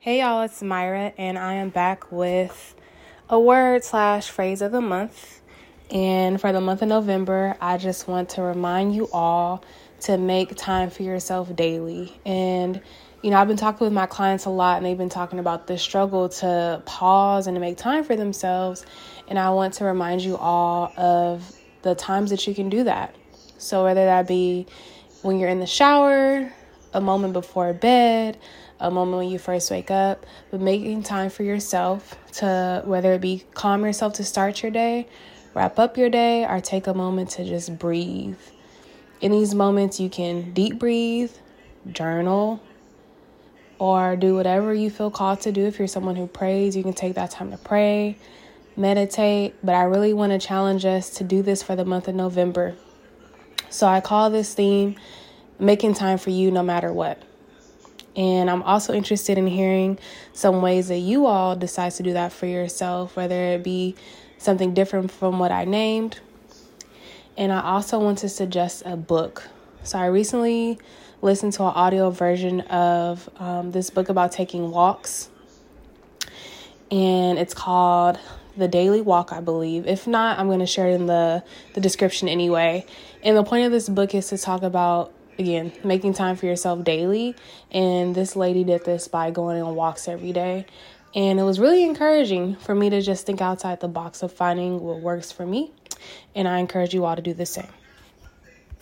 Hey y'all, it's Myra, and I am back with a word slash phrase of the month. And for the month of November, I just want to remind you all to make time for yourself daily. And you know, I've been talking with my clients a lot, and they've been talking about the struggle to pause and to make time for themselves. And I want to remind you all of the times that you can do that. So, whether that be when you're in the shower, a moment before bed, a moment when you first wake up, but making time for yourself to whether it be calm yourself to start your day, wrap up your day, or take a moment to just breathe. In these moments, you can deep breathe, journal, or do whatever you feel called to do. If you're someone who prays, you can take that time to pray, meditate. But I really want to challenge us to do this for the month of November. So I call this theme Making Time for You No Matter What. And I'm also interested in hearing some ways that you all decide to do that for yourself, whether it be something different from what I named. And I also want to suggest a book. So I recently listened to an audio version of um, this book about taking walks. And it's called The Daily Walk, I believe. If not, I'm going to share it in the, the description anyway. And the point of this book is to talk about again, making time for yourself daily. And this lady did this by going on walks every day. And it was really encouraging for me to just think outside the box of finding what works for me. And I encourage you all to do the same.